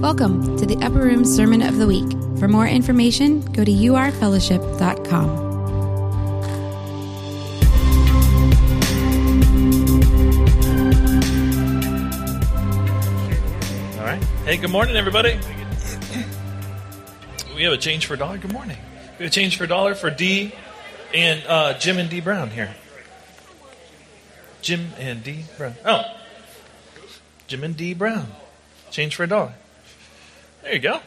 Welcome to the Upper Room Sermon of the Week. For more information, go to urfellowship.com. All right. Hey, good morning, everybody. We have a change for a dollar. Good morning. We have a change for a dollar for D and uh, Jim and D Brown here. Jim and D Brown. Oh, Jim and D Brown. Change for a dollar. There you go.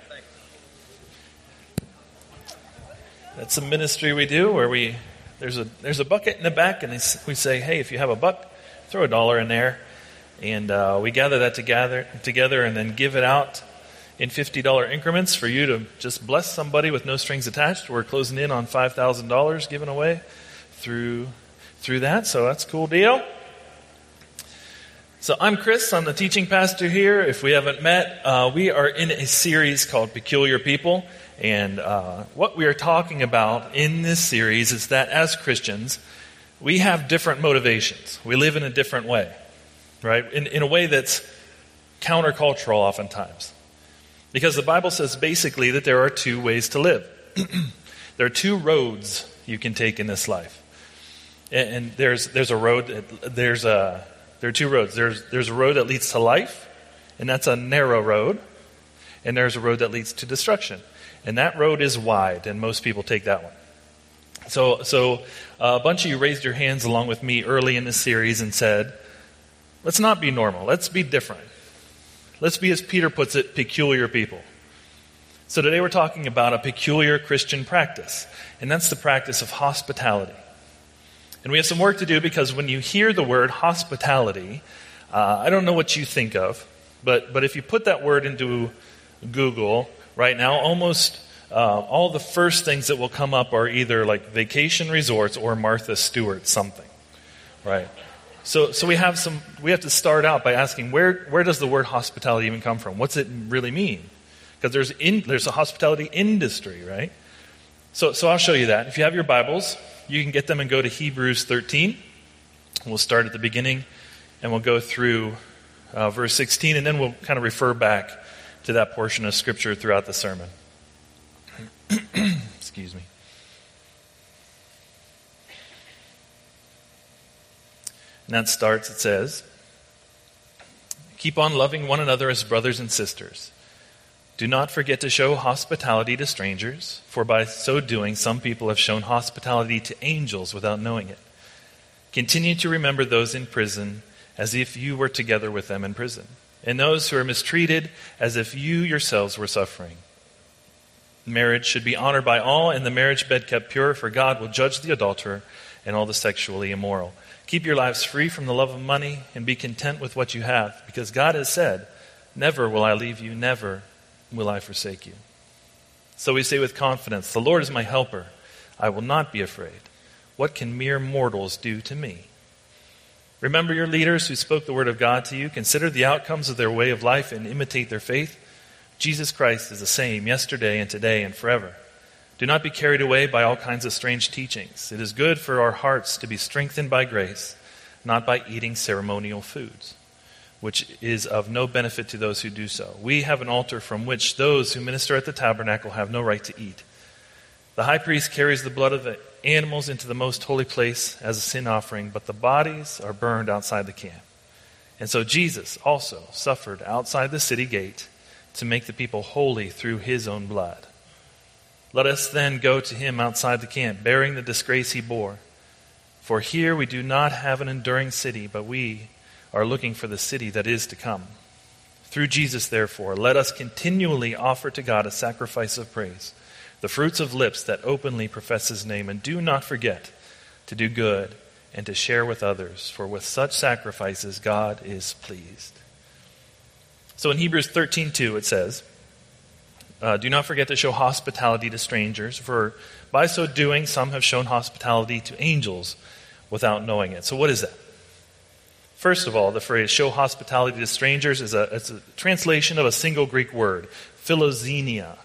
That's a ministry we do where we there's a there's a bucket in the back, and we say, hey, if you have a buck, throw a dollar in there, and uh, we gather that together together, and then give it out in fifty dollar increments for you to just bless somebody with no strings attached. We're closing in on five thousand dollars given away through through that, so that's a cool deal. So I'm Chris. I'm the teaching pastor here. If we haven't met, uh, we are in a series called Peculiar People. And uh, what we are talking about in this series is that as Christians, we have different motivations. We live in a different way, right? In, in a way that's countercultural oftentimes. Because the Bible says basically that there are two ways to live. there are two roads you can take in this life. And, and there's, there's a road, there's a, there are two roads. There's, there's a road that leads to life, and that's a narrow road. And there's a road that leads to destruction. And that road is wide, and most people take that one. So, so uh, a bunch of you raised your hands along with me early in this series and said, let's not be normal. Let's be different. Let's be, as Peter puts it, peculiar people. So today we're talking about a peculiar Christian practice, and that's the practice of hospitality. And we have some work to do because when you hear the word hospitality, uh, I don't know what you think of, but, but if you put that word into Google right now, almost uh, all the first things that will come up are either like vacation resorts or Martha Stewart something, right? So, so we have some. We have to start out by asking where where does the word hospitality even come from? What's it really mean? Because there's in, there's a hospitality industry, right? So, so I'll show you that. If you have your Bibles, you can get them and go to Hebrews 13. We'll start at the beginning and we'll go through uh, verse 16, and then we'll kind of refer back to that portion of Scripture throughout the sermon. Excuse me. And that starts, it says, Keep on loving one another as brothers and sisters. Do not forget to show hospitality to strangers, for by so doing, some people have shown hospitality to angels without knowing it. Continue to remember those in prison as if you were together with them in prison, and those who are mistreated as if you yourselves were suffering. Marriage should be honored by all, and the marriage bed kept pure, for God will judge the adulterer and all the sexually immoral. Keep your lives free from the love of money and be content with what you have, because God has said, Never will I leave you, never will I forsake you. So we say with confidence, The Lord is my helper. I will not be afraid. What can mere mortals do to me? Remember your leaders who spoke the word of God to you. Consider the outcomes of their way of life and imitate their faith. Jesus Christ is the same yesterday and today and forever. Do not be carried away by all kinds of strange teachings. It is good for our hearts to be strengthened by grace, not by eating ceremonial foods which is of no benefit to those who do so. We have an altar from which those who minister at the tabernacle have no right to eat. The high priest carries the blood of the animals into the most holy place as a sin offering, but the bodies are burned outside the camp. And so Jesus also suffered outside the city gate to make the people holy through his own blood. Let us then go to him outside the camp, bearing the disgrace he bore. For here we do not have an enduring city, but we are looking for the city that is to come. Through Jesus, therefore, let us continually offer to God a sacrifice of praise, the fruits of lips that openly profess his name, and do not forget to do good and to share with others, for with such sacrifices God is pleased. So in Hebrews 13:2 it says, uh, "Do not forget to show hospitality to strangers, for by so doing some have shown hospitality to angels without knowing it." So what is that? First of all, the phrase show hospitality to strangers is a, it's a translation of a single Greek word, philoxenia.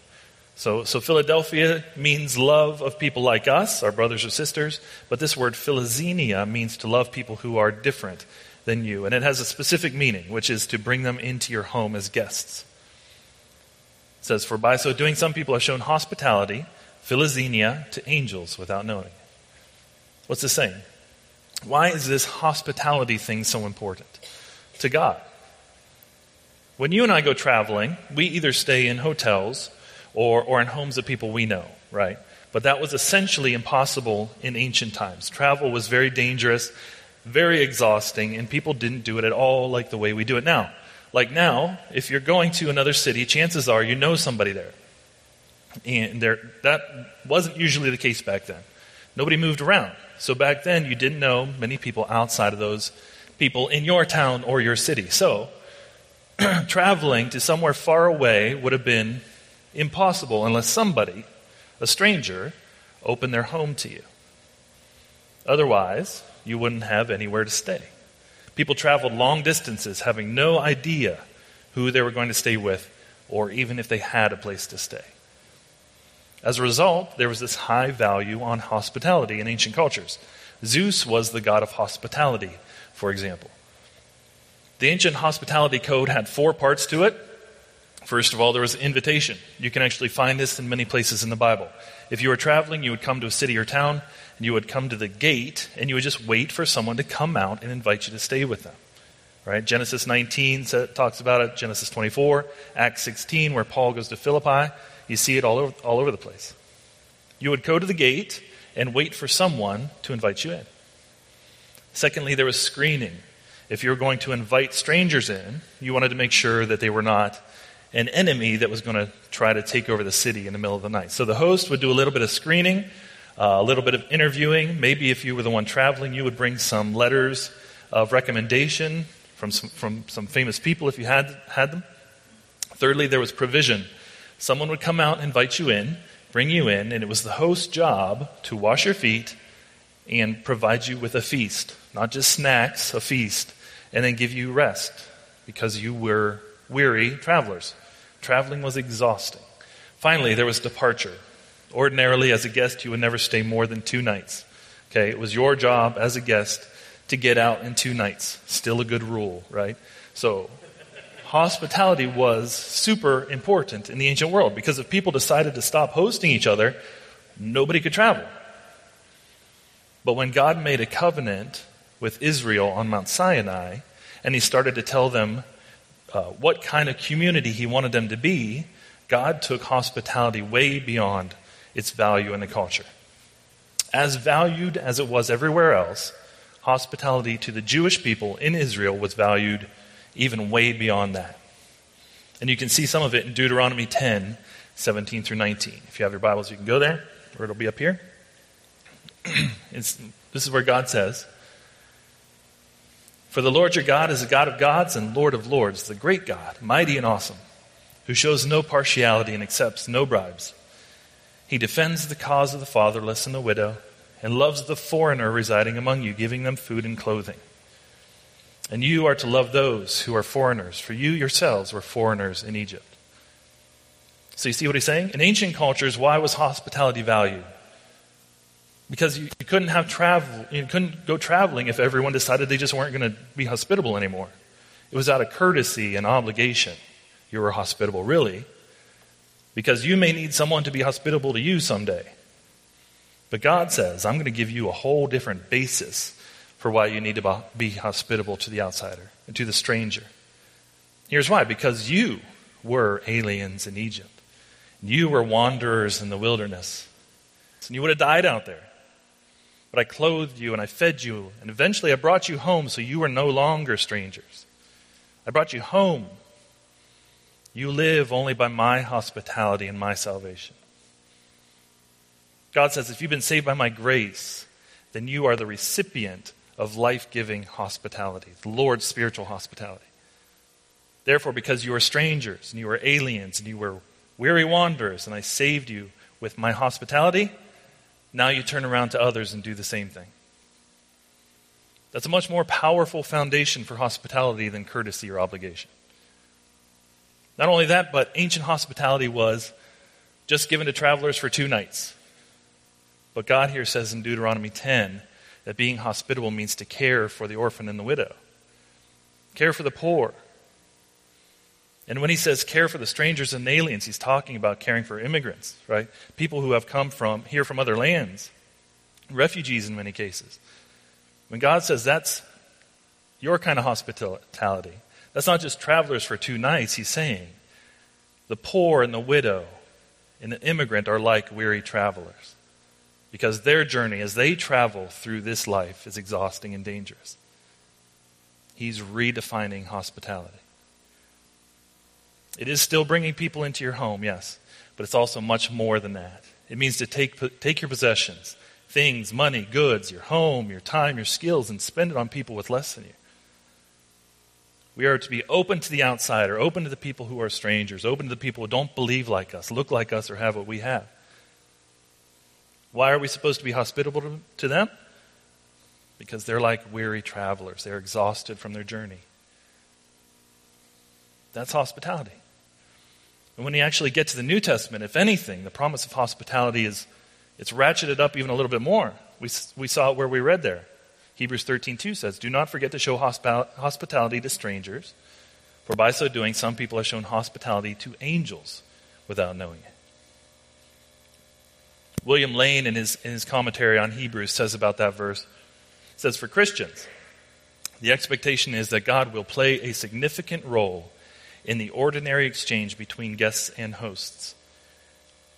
So, so Philadelphia means love of people like us, our brothers or sisters, but this word philoxenia means to love people who are different than you. And it has a specific meaning, which is to bring them into your home as guests. It says, For by so doing, some people have shown hospitality, philoxenia, to angels without knowing. What's this saying? Why is this hospitality thing so important to God? When you and I go traveling, we either stay in hotels or, or in homes of people we know, right? But that was essentially impossible in ancient times. Travel was very dangerous, very exhausting, and people didn't do it at all like the way we do it now. Like now, if you're going to another city, chances are you know somebody there. And there, that wasn't usually the case back then. Nobody moved around. So back then, you didn't know many people outside of those people in your town or your city. So traveling to somewhere far away would have been impossible unless somebody, a stranger, opened their home to you. Otherwise, you wouldn't have anywhere to stay. People traveled long distances having no idea who they were going to stay with or even if they had a place to stay. As a result, there was this high value on hospitality in ancient cultures. Zeus was the god of hospitality, for example. The ancient hospitality code had four parts to it. First of all, there was invitation. You can actually find this in many places in the Bible. If you were traveling, you would come to a city or town, and you would come to the gate, and you would just wait for someone to come out and invite you to stay with them. Right? Genesis 19 talks about it, Genesis 24, Acts 16, where Paul goes to Philippi. You see it all over, all over the place. You would go to the gate and wait for someone to invite you in. Secondly, there was screening if you were going to invite strangers in, you wanted to make sure that they were not an enemy that was going to try to take over the city in the middle of the night. So the host would do a little bit of screening, uh, a little bit of interviewing. Maybe if you were the one traveling, you would bring some letters of recommendation from some, from some famous people if you had, had them. Thirdly, there was provision. Someone would come out invite you in, bring you in, and it was the host's job to wash your feet and provide you with a feast. Not just snacks, a feast and then give you rest because you were weary travelers. Traveling was exhausting. Finally, there was departure. Ordinarily, as a guest, you would never stay more than two nights. Okay, it was your job as a guest to get out in two nights. Still a good rule, right? So, hospitality was super important in the ancient world because if people decided to stop hosting each other, nobody could travel. But when God made a covenant with Israel on Mount Sinai, and he started to tell them uh, what kind of community he wanted them to be, God took hospitality way beyond its value in the culture. As valued as it was everywhere else, hospitality to the Jewish people in Israel was valued even way beyond that. And you can see some of it in Deuteronomy 10, 17 through 19. If you have your Bibles, you can go there, or it'll be up here. this is where God says, for the Lord your God is a God of gods and Lord of lords, the great God, mighty and awesome, who shows no partiality and accepts no bribes. He defends the cause of the fatherless and the widow and loves the foreigner residing among you, giving them food and clothing. And you are to love those who are foreigners, for you yourselves were foreigners in Egypt. So you see what he's saying? In ancient cultures, why was hospitality valued? Because you, you couldn't have travel, you couldn't go traveling if everyone decided they just weren't going to be hospitable anymore. It was out of courtesy and obligation. You were hospitable, really, because you may need someone to be hospitable to you someday. But God says, I'm going to give you a whole different basis for why you need to be hospitable to the outsider and to the stranger. Here's why because you were aliens in Egypt, you were wanderers in the wilderness, and you would have died out there. But I clothed you and I fed you, and eventually I brought you home so you were no longer strangers. I brought you home. You live only by my hospitality and my salvation. God says, if you've been saved by my grace, then you are the recipient of life giving hospitality, the Lord's spiritual hospitality. Therefore, because you are strangers and you are aliens and you were weary wanderers, and I saved you with my hospitality, now you turn around to others and do the same thing. That's a much more powerful foundation for hospitality than courtesy or obligation. Not only that, but ancient hospitality was just given to travelers for two nights. But God here says in Deuteronomy 10 that being hospitable means to care for the orphan and the widow, care for the poor. And when he says care for the strangers and aliens, he's talking about caring for immigrants, right? People who have come from here from other lands, refugees in many cases. When God says that's your kind of hospitality, that's not just travelers for two nights, he's saying the poor and the widow and the immigrant are like weary travelers because their journey as they travel through this life is exhausting and dangerous. He's redefining hospitality. It is still bringing people into your home, yes, but it's also much more than that. It means to take, take your possessions, things, money, goods, your home, your time, your skills, and spend it on people with less than you. We are to be open to the outsider, open to the people who are strangers, open to the people who don't believe like us, look like us, or have what we have. Why are we supposed to be hospitable to, them? Because they're like weary travelers. They're exhausted from their journey. That's hospitality. And when you actually get to the New Testament, if anything, the promise of hospitality is it's ratcheted up even a little bit more. We, we saw it where we read there. Hebrews 13:2 says, "Do not forget to show hospitality to strangers, for by so doing some people have shown hospitality to angels without knowing it." William Lane in his, in his commentary on Hebrews says about that verse, says for Christians, the expectation is that God will play a significant role in the ordinary exchange between guests and hosts.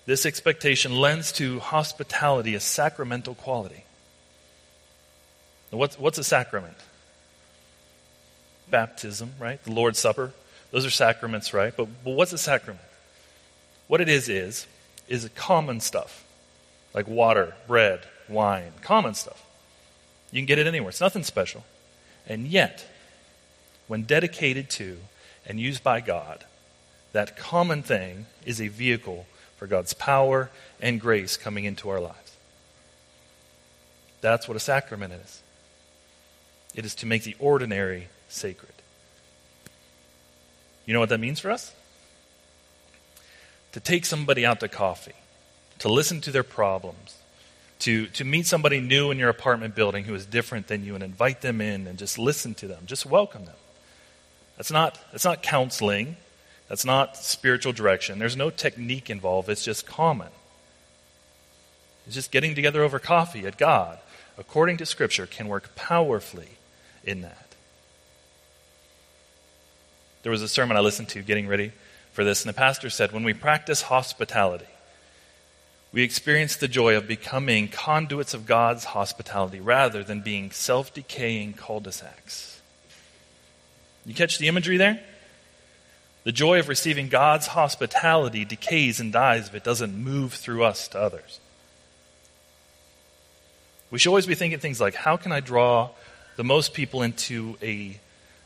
This expectation lends to hospitality a sacramental quality. What's, what's a sacrament? Baptism, right? The Lord's Supper. Those are sacraments, right? But, but what's a sacrament? What it is, is, is common stuff, like water, bread, wine, common stuff. You can get it anywhere. It's nothing special. And yet, when dedicated to and used by God, that common thing is a vehicle for God's power and grace coming into our lives. That's what a sacrament is. It is to make the ordinary sacred. You know what that means for us? To take somebody out to coffee, to listen to their problems, to, to meet somebody new in your apartment building who is different than you and invite them in and just listen to them, just welcome them. That's not, that's not counseling. That's not spiritual direction. There's no technique involved. It's just common. It's just getting together over coffee at God, according to Scripture, can work powerfully in that. There was a sermon I listened to getting ready for this, and the pastor said, When we practice hospitality, we experience the joy of becoming conduits of God's hospitality rather than being self decaying cul de sacs. You catch the imagery there? The joy of receiving God's hospitality decays and dies if it doesn't move through us to others. We should always be thinking things like how can I draw the most people into a,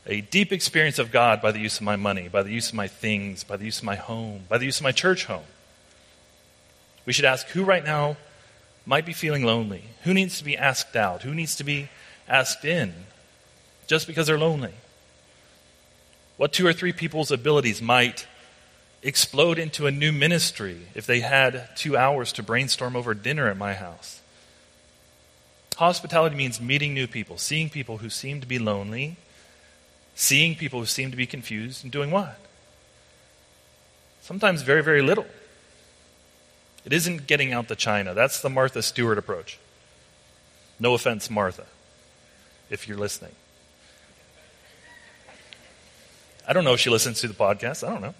a deep experience of God by the use of my money, by the use of my things, by the use of my home, by the use of my church home? We should ask who right now might be feeling lonely? Who needs to be asked out? Who needs to be asked in just because they're lonely? What two or three people's abilities might explode into a new ministry if they had two hours to brainstorm over dinner at my house? Hospitality means meeting new people, seeing people who seem to be lonely, seeing people who seem to be confused, and doing what? Sometimes very, very little. It isn't getting out the china. That's the Martha Stewart approach. No offense, Martha, if you're listening. I don't know if she listens to the podcast. I don't know.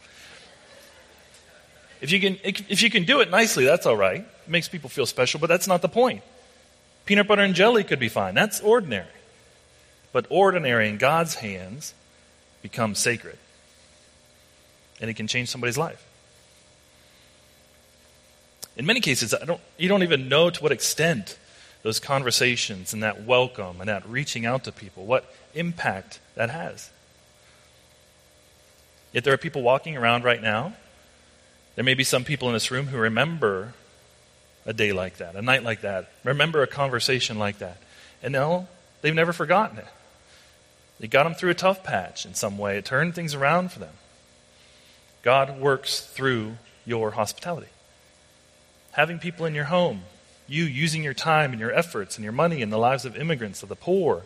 If you can, if you can do it nicely, that's all right. It makes people feel special, but that's not the point. Peanut butter and jelly could be fine. That's ordinary. But ordinary in God's hands becomes sacred. And it can change somebody's life. In many cases, don't, you don't even know to what extent those conversations and that welcome and that reaching out to people, what impact that has. Yet there are people walking around right now. There may be some people in this room who remember a day like that, a night like that, remember a conversation like that. And they've never forgotten it. It got them through a tough patch in some way, it turned things around for them. God works through your hospitality. Having people in your home, you using your time and your efforts and your money in the lives of immigrants, of the poor,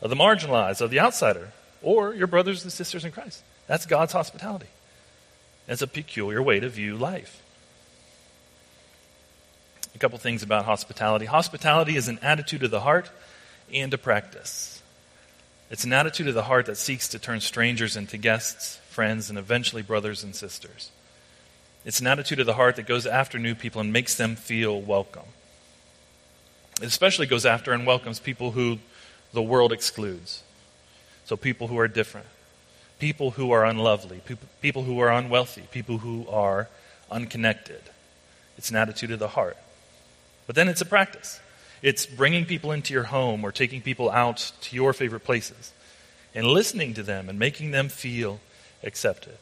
of the marginalized, of the outsider, or your brothers and sisters in Christ. That's God's hospitality. It's a peculiar way to view life. A couple things about hospitality. Hospitality is an attitude of the heart and a practice. It's an attitude of the heart that seeks to turn strangers into guests, friends, and eventually brothers and sisters. It's an attitude of the heart that goes after new people and makes them feel welcome. It especially goes after and welcomes people who the world excludes. So, people who are different, people who are unlovely, people who are unwealthy, people who are unconnected. It's an attitude of the heart. But then it's a practice. It's bringing people into your home or taking people out to your favorite places and listening to them and making them feel accepted.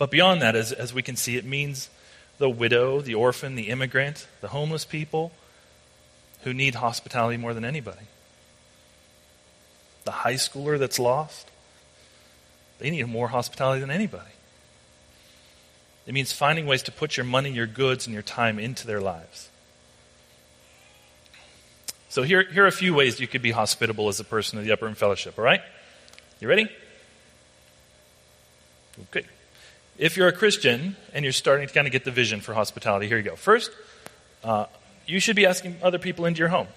But beyond that, as, as we can see, it means the widow, the orphan, the immigrant, the homeless people who need hospitality more than anybody. The high schooler that's lost, they need more hospitality than anybody. It means finding ways to put your money, your goods, and your time into their lives. So here, here are a few ways you could be hospitable as a person of the Upper Room Fellowship, all right? You ready? Okay. If you're a Christian and you're starting to kind of get the vision for hospitality, here you go. First, uh, you should be asking other people into your home.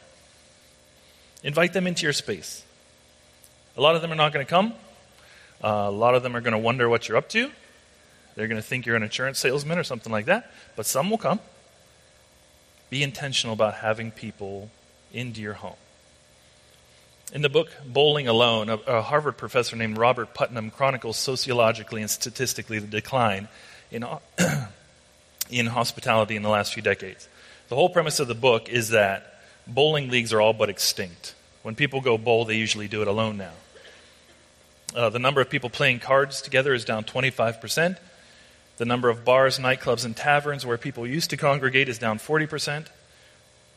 Invite them into your space. A lot of them are not going to come. Uh, a lot of them are going to wonder what you're up to. They're going to think you're an insurance salesman or something like that. But some will come. Be intentional about having people into your home. In the book Bowling Alone, a, a, Harvard professor named Robert Putnam chronicles sociologically and statistically the decline in, in hospitality in the last few decades. The whole premise of the book is that bowling leagues are all but extinct. When people go bowl, they usually do it alone now. Uh, the number of people playing cards together is down 25%. The number of bars, nightclubs, and taverns where people used to congregate is down 40%.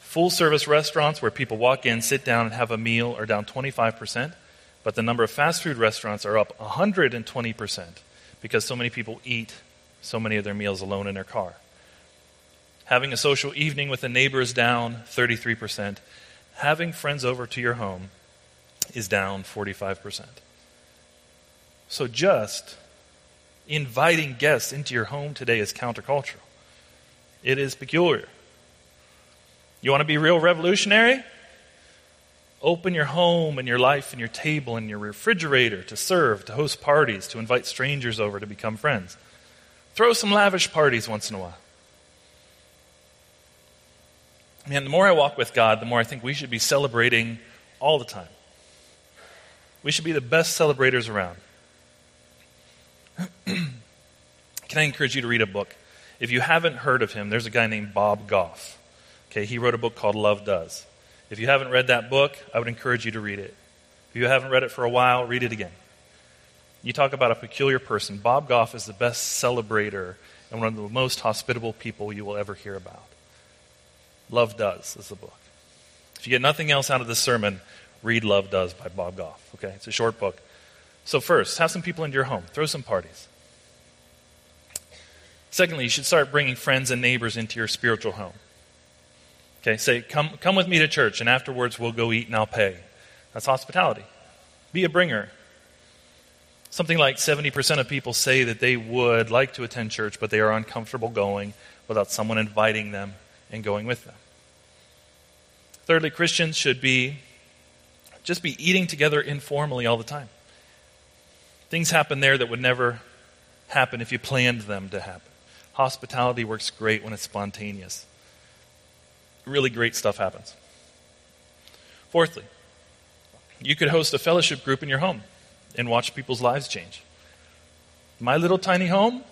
Full service restaurants where people walk in, sit down, and have a meal are down 25%, but the number of fast food restaurants are up 120% because so many people eat so many of their meals alone in their car. Having a social evening with a neighbor is down 33%. Having friends over to your home is down 45%. So just inviting guests into your home today is countercultural. It is peculiar. You want to be real revolutionary? Open your home and your life and your table and your refrigerator to serve, to host parties, to invite strangers over to become friends. Throw some lavish parties once in a while. Man, the more I walk with God, the more I think we should be celebrating all the time. We should be the best celebrators around. Can I encourage you to read a book? If you haven't heard of him, there's a guy named Bob Goff. Okay, he wrote a book called Love Does. If you haven't read that book, I would encourage you to read it. If you haven't read it for a while, read it again. You talk about a peculiar person. Bob Goff is the best celebrator and one of the most hospitable people you will ever hear about. Love Does is the book. If you get nothing else out of this sermon, read Love Does by Bob Goff. Okay, it's a short book. So, first, have some people into your home, throw some parties. Secondly, you should start bringing friends and neighbors into your spiritual home. Okay, say, come, come with me to church, and afterwards we'll go eat and I'll pay. That's hospitality. Be a bringer. Something like 70% of people say that they would like to attend church, but they are uncomfortable going without someone inviting them and going with them. Thirdly, Christians should be just be eating together informally all the time. Things happen there that would never happen if you planned them to happen. Hospitality works great when it's spontaneous really great stuff happens. Fourthly, you could host a fellowship group in your home and watch people's lives change. My little tiny home?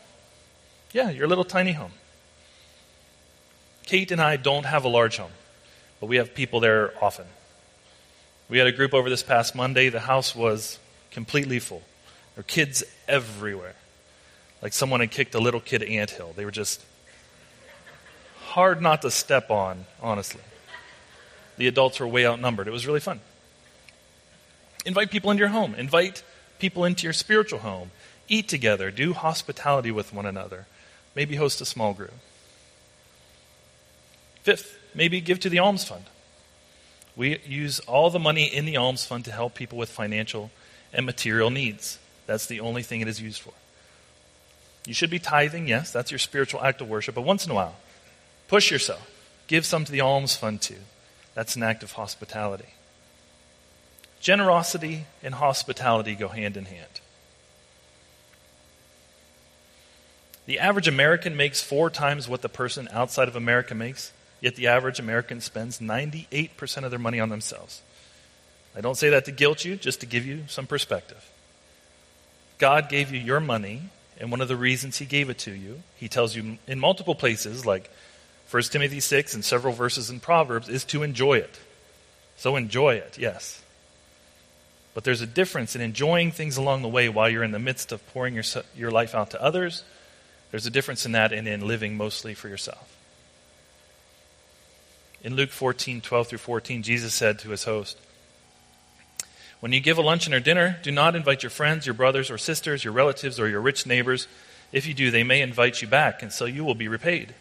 Yeah, your little tiny home. Kate and I don't have a large home, but we have people there often. We had a group over this past Monday. The house was completely full. There were kids everywhere. Like someone had kicked a little kid ant hill. They were just hard not to step on, honestly. The adults were way outnumbered. It was really fun. Invite people into your home, invite people into your spiritual home. Eat together, do hospitality with one another. Maybe host a small group. Fifth, maybe give to the alms fund. We use all the money in the alms fund to help people with financial and material needs. That's the only thing it is used for. You should be tithing, yes, that's your spiritual act of worship, but once in a while, push yourself. Give some to the alms fund too. That's an act of hospitality. Generosity and hospitality go hand in hand. The average American makes four times what the person outside of America makes, yet the average American spends 98% of their money on themselves. I don't say that to guilt you, just to give you some perspective. God gave you your money, and one of the reasons He gave it to you, He tells you in multiple places, like 1 Timothy 6 and several verses in Proverbs, is to enjoy it. So enjoy it, yes. But there's a difference in enjoying things along the way while you're in the midst of pouring your, your life out to others. There's a difference in that and in living mostly for yourself. In Luke 14, 12 through 14, Jesus said to his host, When you give a luncheon or dinner, do not invite your friends, your brothers or sisters, your relatives, or your rich neighbors. If you do, they may invite you back, and so you will be repaid.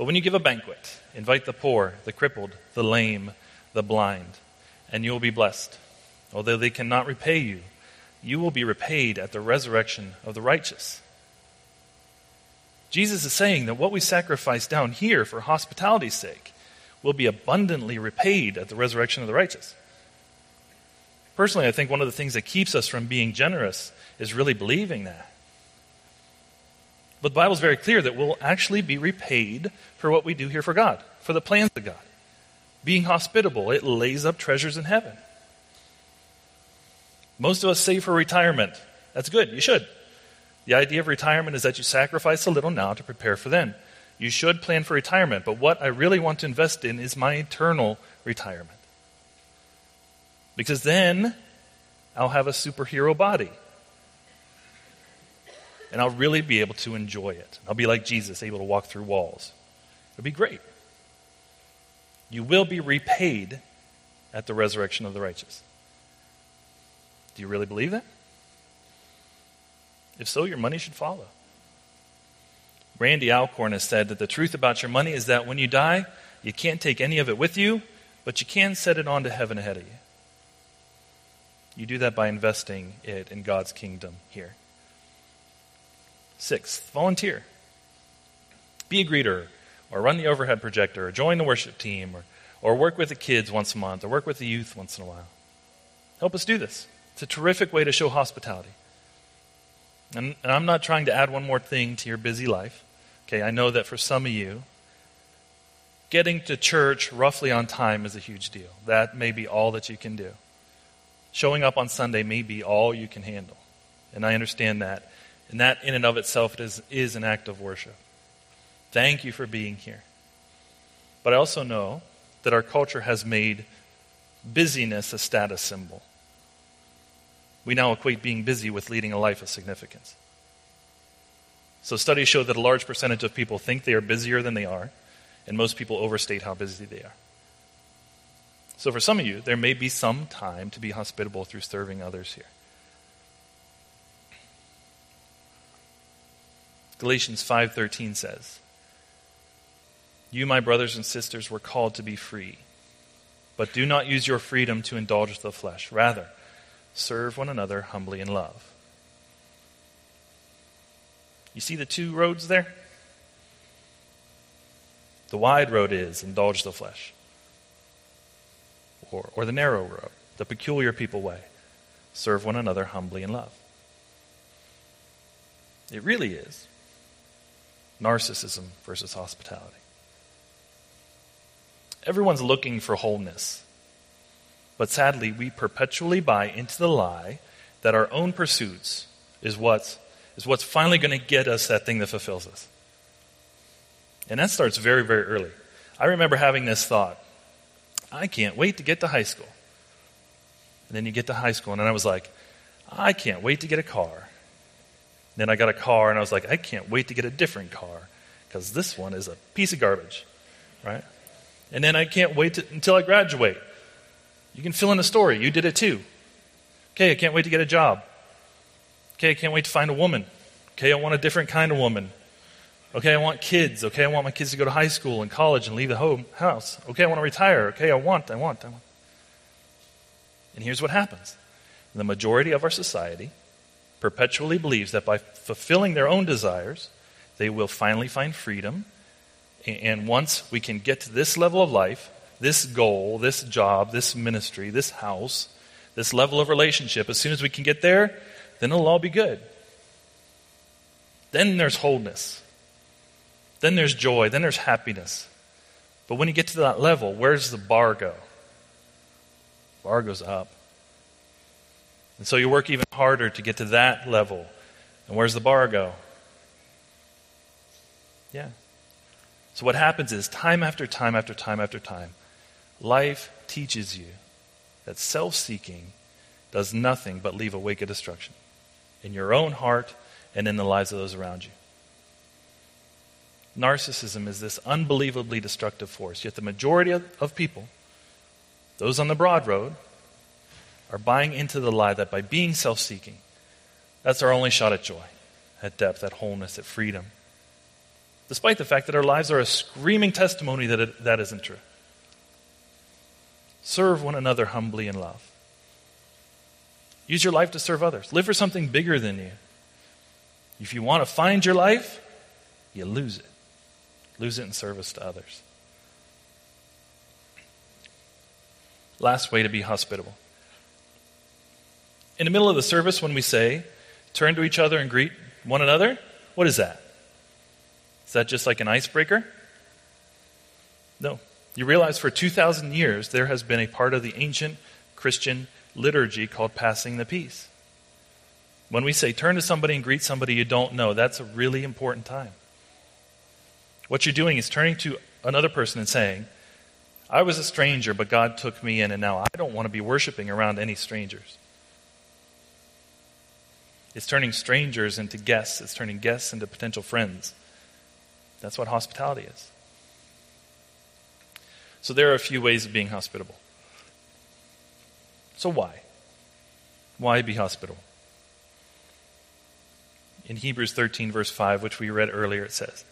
But when you give a banquet, invite the poor, the crippled, the lame, the blind, and you will be blessed. Although they cannot repay you, you will be repaid at the resurrection of the righteous. Jesus is saying that what we sacrifice down here for hospitality's sake will be abundantly repaid at the resurrection of the righteous. Personally, I think one of the things that keeps us from being generous is really believing that. But the Bible is very clear that we'll actually be repaid for what we do here for God, for the plans of God. Being hospitable, it lays up treasures in heaven. Most of us save for retirement. That's good. You should. The idea of retirement is that you sacrifice a little now to prepare for then. You should plan for retirement, but what I really want to invest in is my eternal retirement. Because then I'll have a superhero body. And I'll really be able to enjoy it. I'll be like Jesus, able to walk through walls. It'll be great. You will be repaid at the resurrection of the righteous. Do you really believe that? If so, your money should follow. Randy Alcorn has said that the truth about your money is that when you die, you can't take any of it with you, but you can set it on to heaven ahead of you. You do that by investing it in God's kingdom here. Sixth, volunteer. Be a greeter, or run the overhead projector, or join the worship team, or, or work with the kids once a month, or work with the youth once in a while. Help us do this. It's a terrific way to show hospitality. And, and I'm not trying to add one more thing to your busy life. Okay, I know that for some of you, getting to church roughly on time is a huge deal. That may be all that you can do. Showing up on Sunday may be all you can handle. And I understand that. And that, in and of itself, is, is an act of worship. Thank you for being here. But I also know that our culture has made busyness a status symbol. We now equate being busy with leading a life of significance. So, studies show that a large percentage of people think they are busier than they are, and most people overstate how busy they are. So, for some of you, there may be some time to be hospitable through serving others here. Galatians 5:13 says, "You, my brothers and sisters, were called to be free, but do not use your freedom to indulge the flesh. Rather, serve one another humbly in love." You see the two roads there? The wide road is indulge the flesh, or, or the narrow road, the peculiar people way, serve one another humbly in love. It really is narcissism versus hospitality. Everyone's looking for wholeness. But sadly, we perpetually buy into the lie that our own pursuits is what's is what's finally going to get us that thing that fulfills us. And that starts very, very early. I remember having this thought I can't wait to get to high school. And then you get to high school, and then I was like, I can't wait to get a car. Then I got a car, and I was like, I can't wait to get a different car because this one is a piece of garbage, right? And then I can't wait to, until I graduate. You can fill in a story. You did it too. Okay, I can't wait to get a job. Okay, I can't wait to find a woman. Okay, I want a different kind of woman. Okay, I want kids. Okay, I want my kids to go to high school and college and leave the home house. Okay, I want to retire. Okay, I want, I want, I want. And here's what happens. The majority of our society, perpetually believes that by fulfilling their own desires, they will finally find freedom. And once we can get to this level of life, this goal, this job, this ministry, this house, this level of relationship, as soon as we can get there, then it'll all be good. Then there's wholeness. Then there's joy. Then there's happiness. But when you get to that level, where's the bar go? Bar goes up. And so you work even harder to get to that level. And where's the bar go? Yeah. So what happens is, time after time after time after time, life teaches you that self seeking does nothing but leave a wake of destruction in your own heart and in the lives of those around you. Narcissism is this unbelievably destructive force, yet the majority of, of people, those on the broad road, are buying into the lie that by being self seeking, that's our only shot at joy, at depth, at wholeness, at freedom. Despite the fact that our lives are a screaming testimony that it, that isn't true. Serve one another humbly in love. Use your life to serve others. Live for something bigger than you. If you want to find your life, you lose it. Lose it in service to others. Last way to be hospitable. In the middle of the service, when we say, turn to each other and greet one another, what is that? Is that just like an icebreaker? No. You realize for 2,000 years there has been a part of the ancient Christian liturgy called passing the peace. When we say turn to somebody and greet somebody you don't know, that's a really important time. What you're doing is turning to another person and saying, I was a stranger, but God took me in, and now I don't want to be worshiping around any strangers. It's turning strangers into guests, it's turning guests into potential friends. That's what hospitality is. So there are a few ways of being hospitable. So why? Why be hospitable? In Hebrews 13, verse 5, which we read earlier, it says,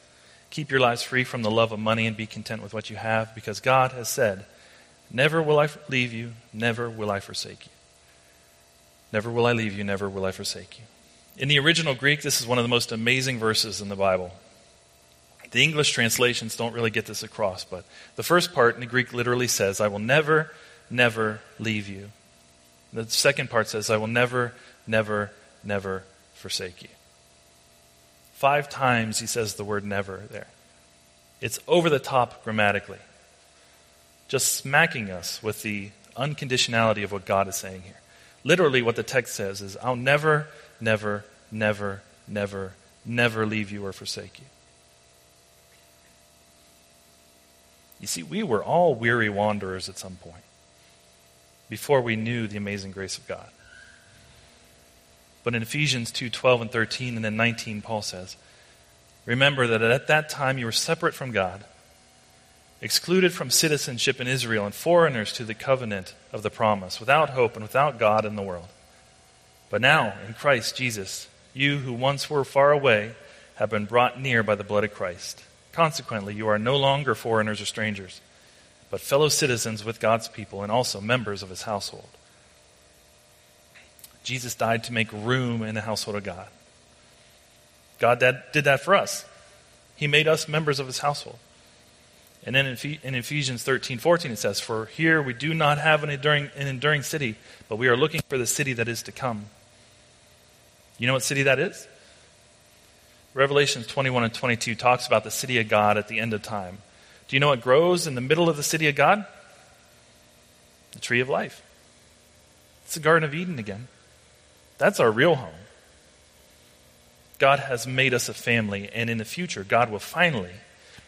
Keep your lives free from the love of money and be content with what you have, because God has said, Never will I leave you, never will I forsake you. Never will I leave you, never will I forsake you. In the original Greek, this is one of the most amazing verses in the Bible. The English translations don't really get this across, but the first part in the Greek literally says, I will never, never leave you. The second part says, I will never, never, never forsake you. Five times he says the word never there. It's over the top grammatically, just smacking us with the unconditionality of what God is saying here. Literally, what the text says is, I'll never, never, never, never, never leave you or forsake you. You see, we were all weary wanderers at some point before we knew the amazing grace of God. But in Ephesians 2 12 and 13 and then 19, Paul says, Remember that at that time you were separate from God, excluded from citizenship in Israel, and foreigners to the covenant of the promise, without hope and without God in the world. But now, in Christ Jesus, you who once were far away have been brought near by the blood of Christ. Consequently, you are no longer foreigners or strangers, but fellow citizens with God's people and also members of his household Jesus died to make room in the household of God. God did that for us. He made us members of his household. And then in Ephesians 13, 14, it says, For here we do not have an enduring, an enduring city, but we are looking for the city that is to come. You know what city that is? Revelations 21 and 22 talks about the city of God at the end of time. Do you know what grows in the middle of the city of God? The tree of life. It's the Garden of Eden again. That's our real home. God has made us a family, and in the future, God will finally,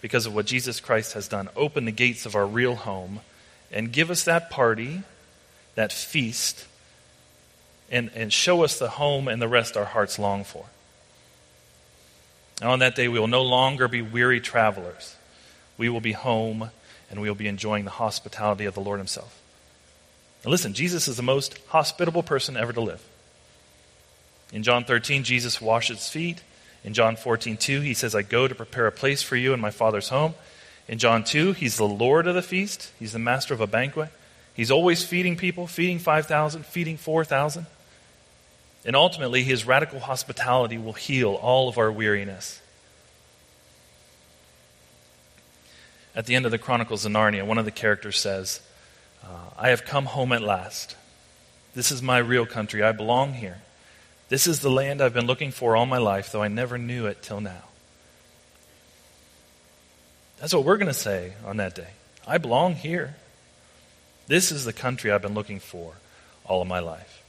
because of what Jesus Christ has done, open the gates of our real home and give us that party, that feast, and, and show us the home and the rest our hearts long for. And on that day, we will no longer be weary travelers. We will be home, and we will be enjoying the hospitality of the Lord Himself. Now, listen, Jesus is the most hospitable person ever to live. In John 13, Jesus washes feet. In John 14, 2, he says, I go to prepare a place for you in my Father's home. In John 2, he's the Lord of the feast. He's the master of a banquet. He's always feeding people, feeding 5,000, feeding 4,000. And ultimately, his radical hospitality will heal all of our weariness. At the end of the Chronicles of Narnia, one of the characters says, uh, I have come home at last. This is my real country. I belong here. This is the land I've been looking for all my life, though I never knew it till now. That's what we're going to say on that day. I belong here. This is the country I've been looking for all of my life.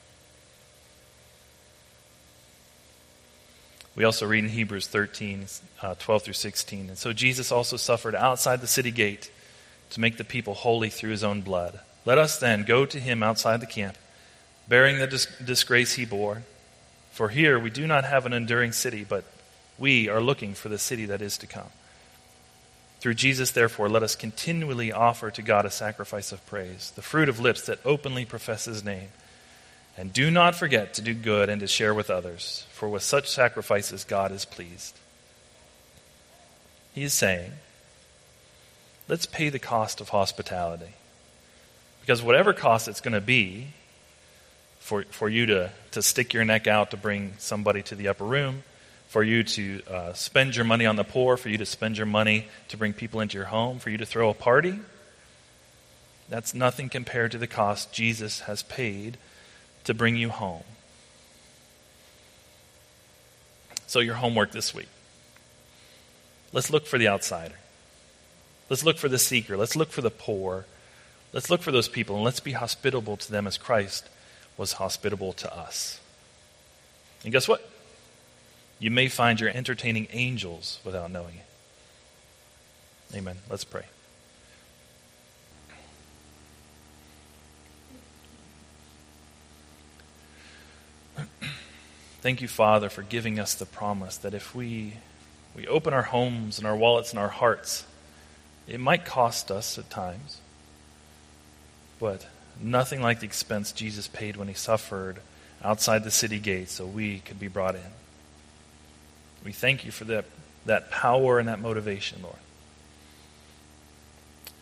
We also read in Hebrews 13, uh, 12 through 16. And so Jesus also suffered outside the city gate to make the people holy through his own blood. Let us then go to him outside the camp, bearing the dis- disgrace he bore. For here we do not have an enduring city, but we are looking for the city that is to come. Through Jesus, therefore, let us continually offer to God a sacrifice of praise, the fruit of lips that openly profess his name. And do not forget to do good and to share with others, for with such sacrifices God is pleased. He is saying, let's pay the cost of hospitality. Because whatever cost it's going to be for, for you to, to stick your neck out to bring somebody to the upper room, for you to uh, spend your money on the poor, for you to spend your money to bring people into your home, for you to throw a party, that's nothing compared to the cost Jesus has paid to bring you home. So, your homework this week. Let's look for the outsider. Let's look for the seeker. Let's look for the poor. Let's look for those people and let's be hospitable to them as Christ was hospitable to us. And guess what? You may find you're entertaining angels without knowing it. Amen. Let's pray. Thank you, Father, for giving us the promise that if we, we open our homes and our wallets and our hearts, it might cost us at times, but nothing like the expense Jesus paid when he suffered outside the city gates so we could be brought in. We thank you for that, that power and that motivation, Lord.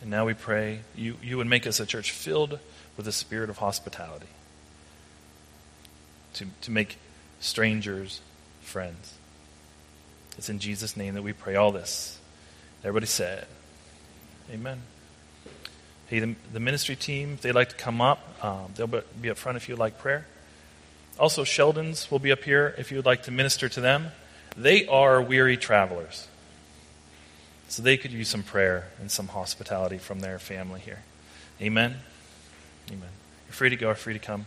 And now we pray you, you would make us a church filled with the spirit of hospitality to, to make strangers friends. It's in Jesus' name that we pray all this. Everybody said, Amen. Hey, the, the ministry team, if they'd like to come up, um, they'll be up front if you'd like prayer. Also, Sheldon's will be up here if you would like to minister to them. They are weary travelers. So they could use some prayer and some hospitality from their family here. Amen. Amen. You're free to go, free to come.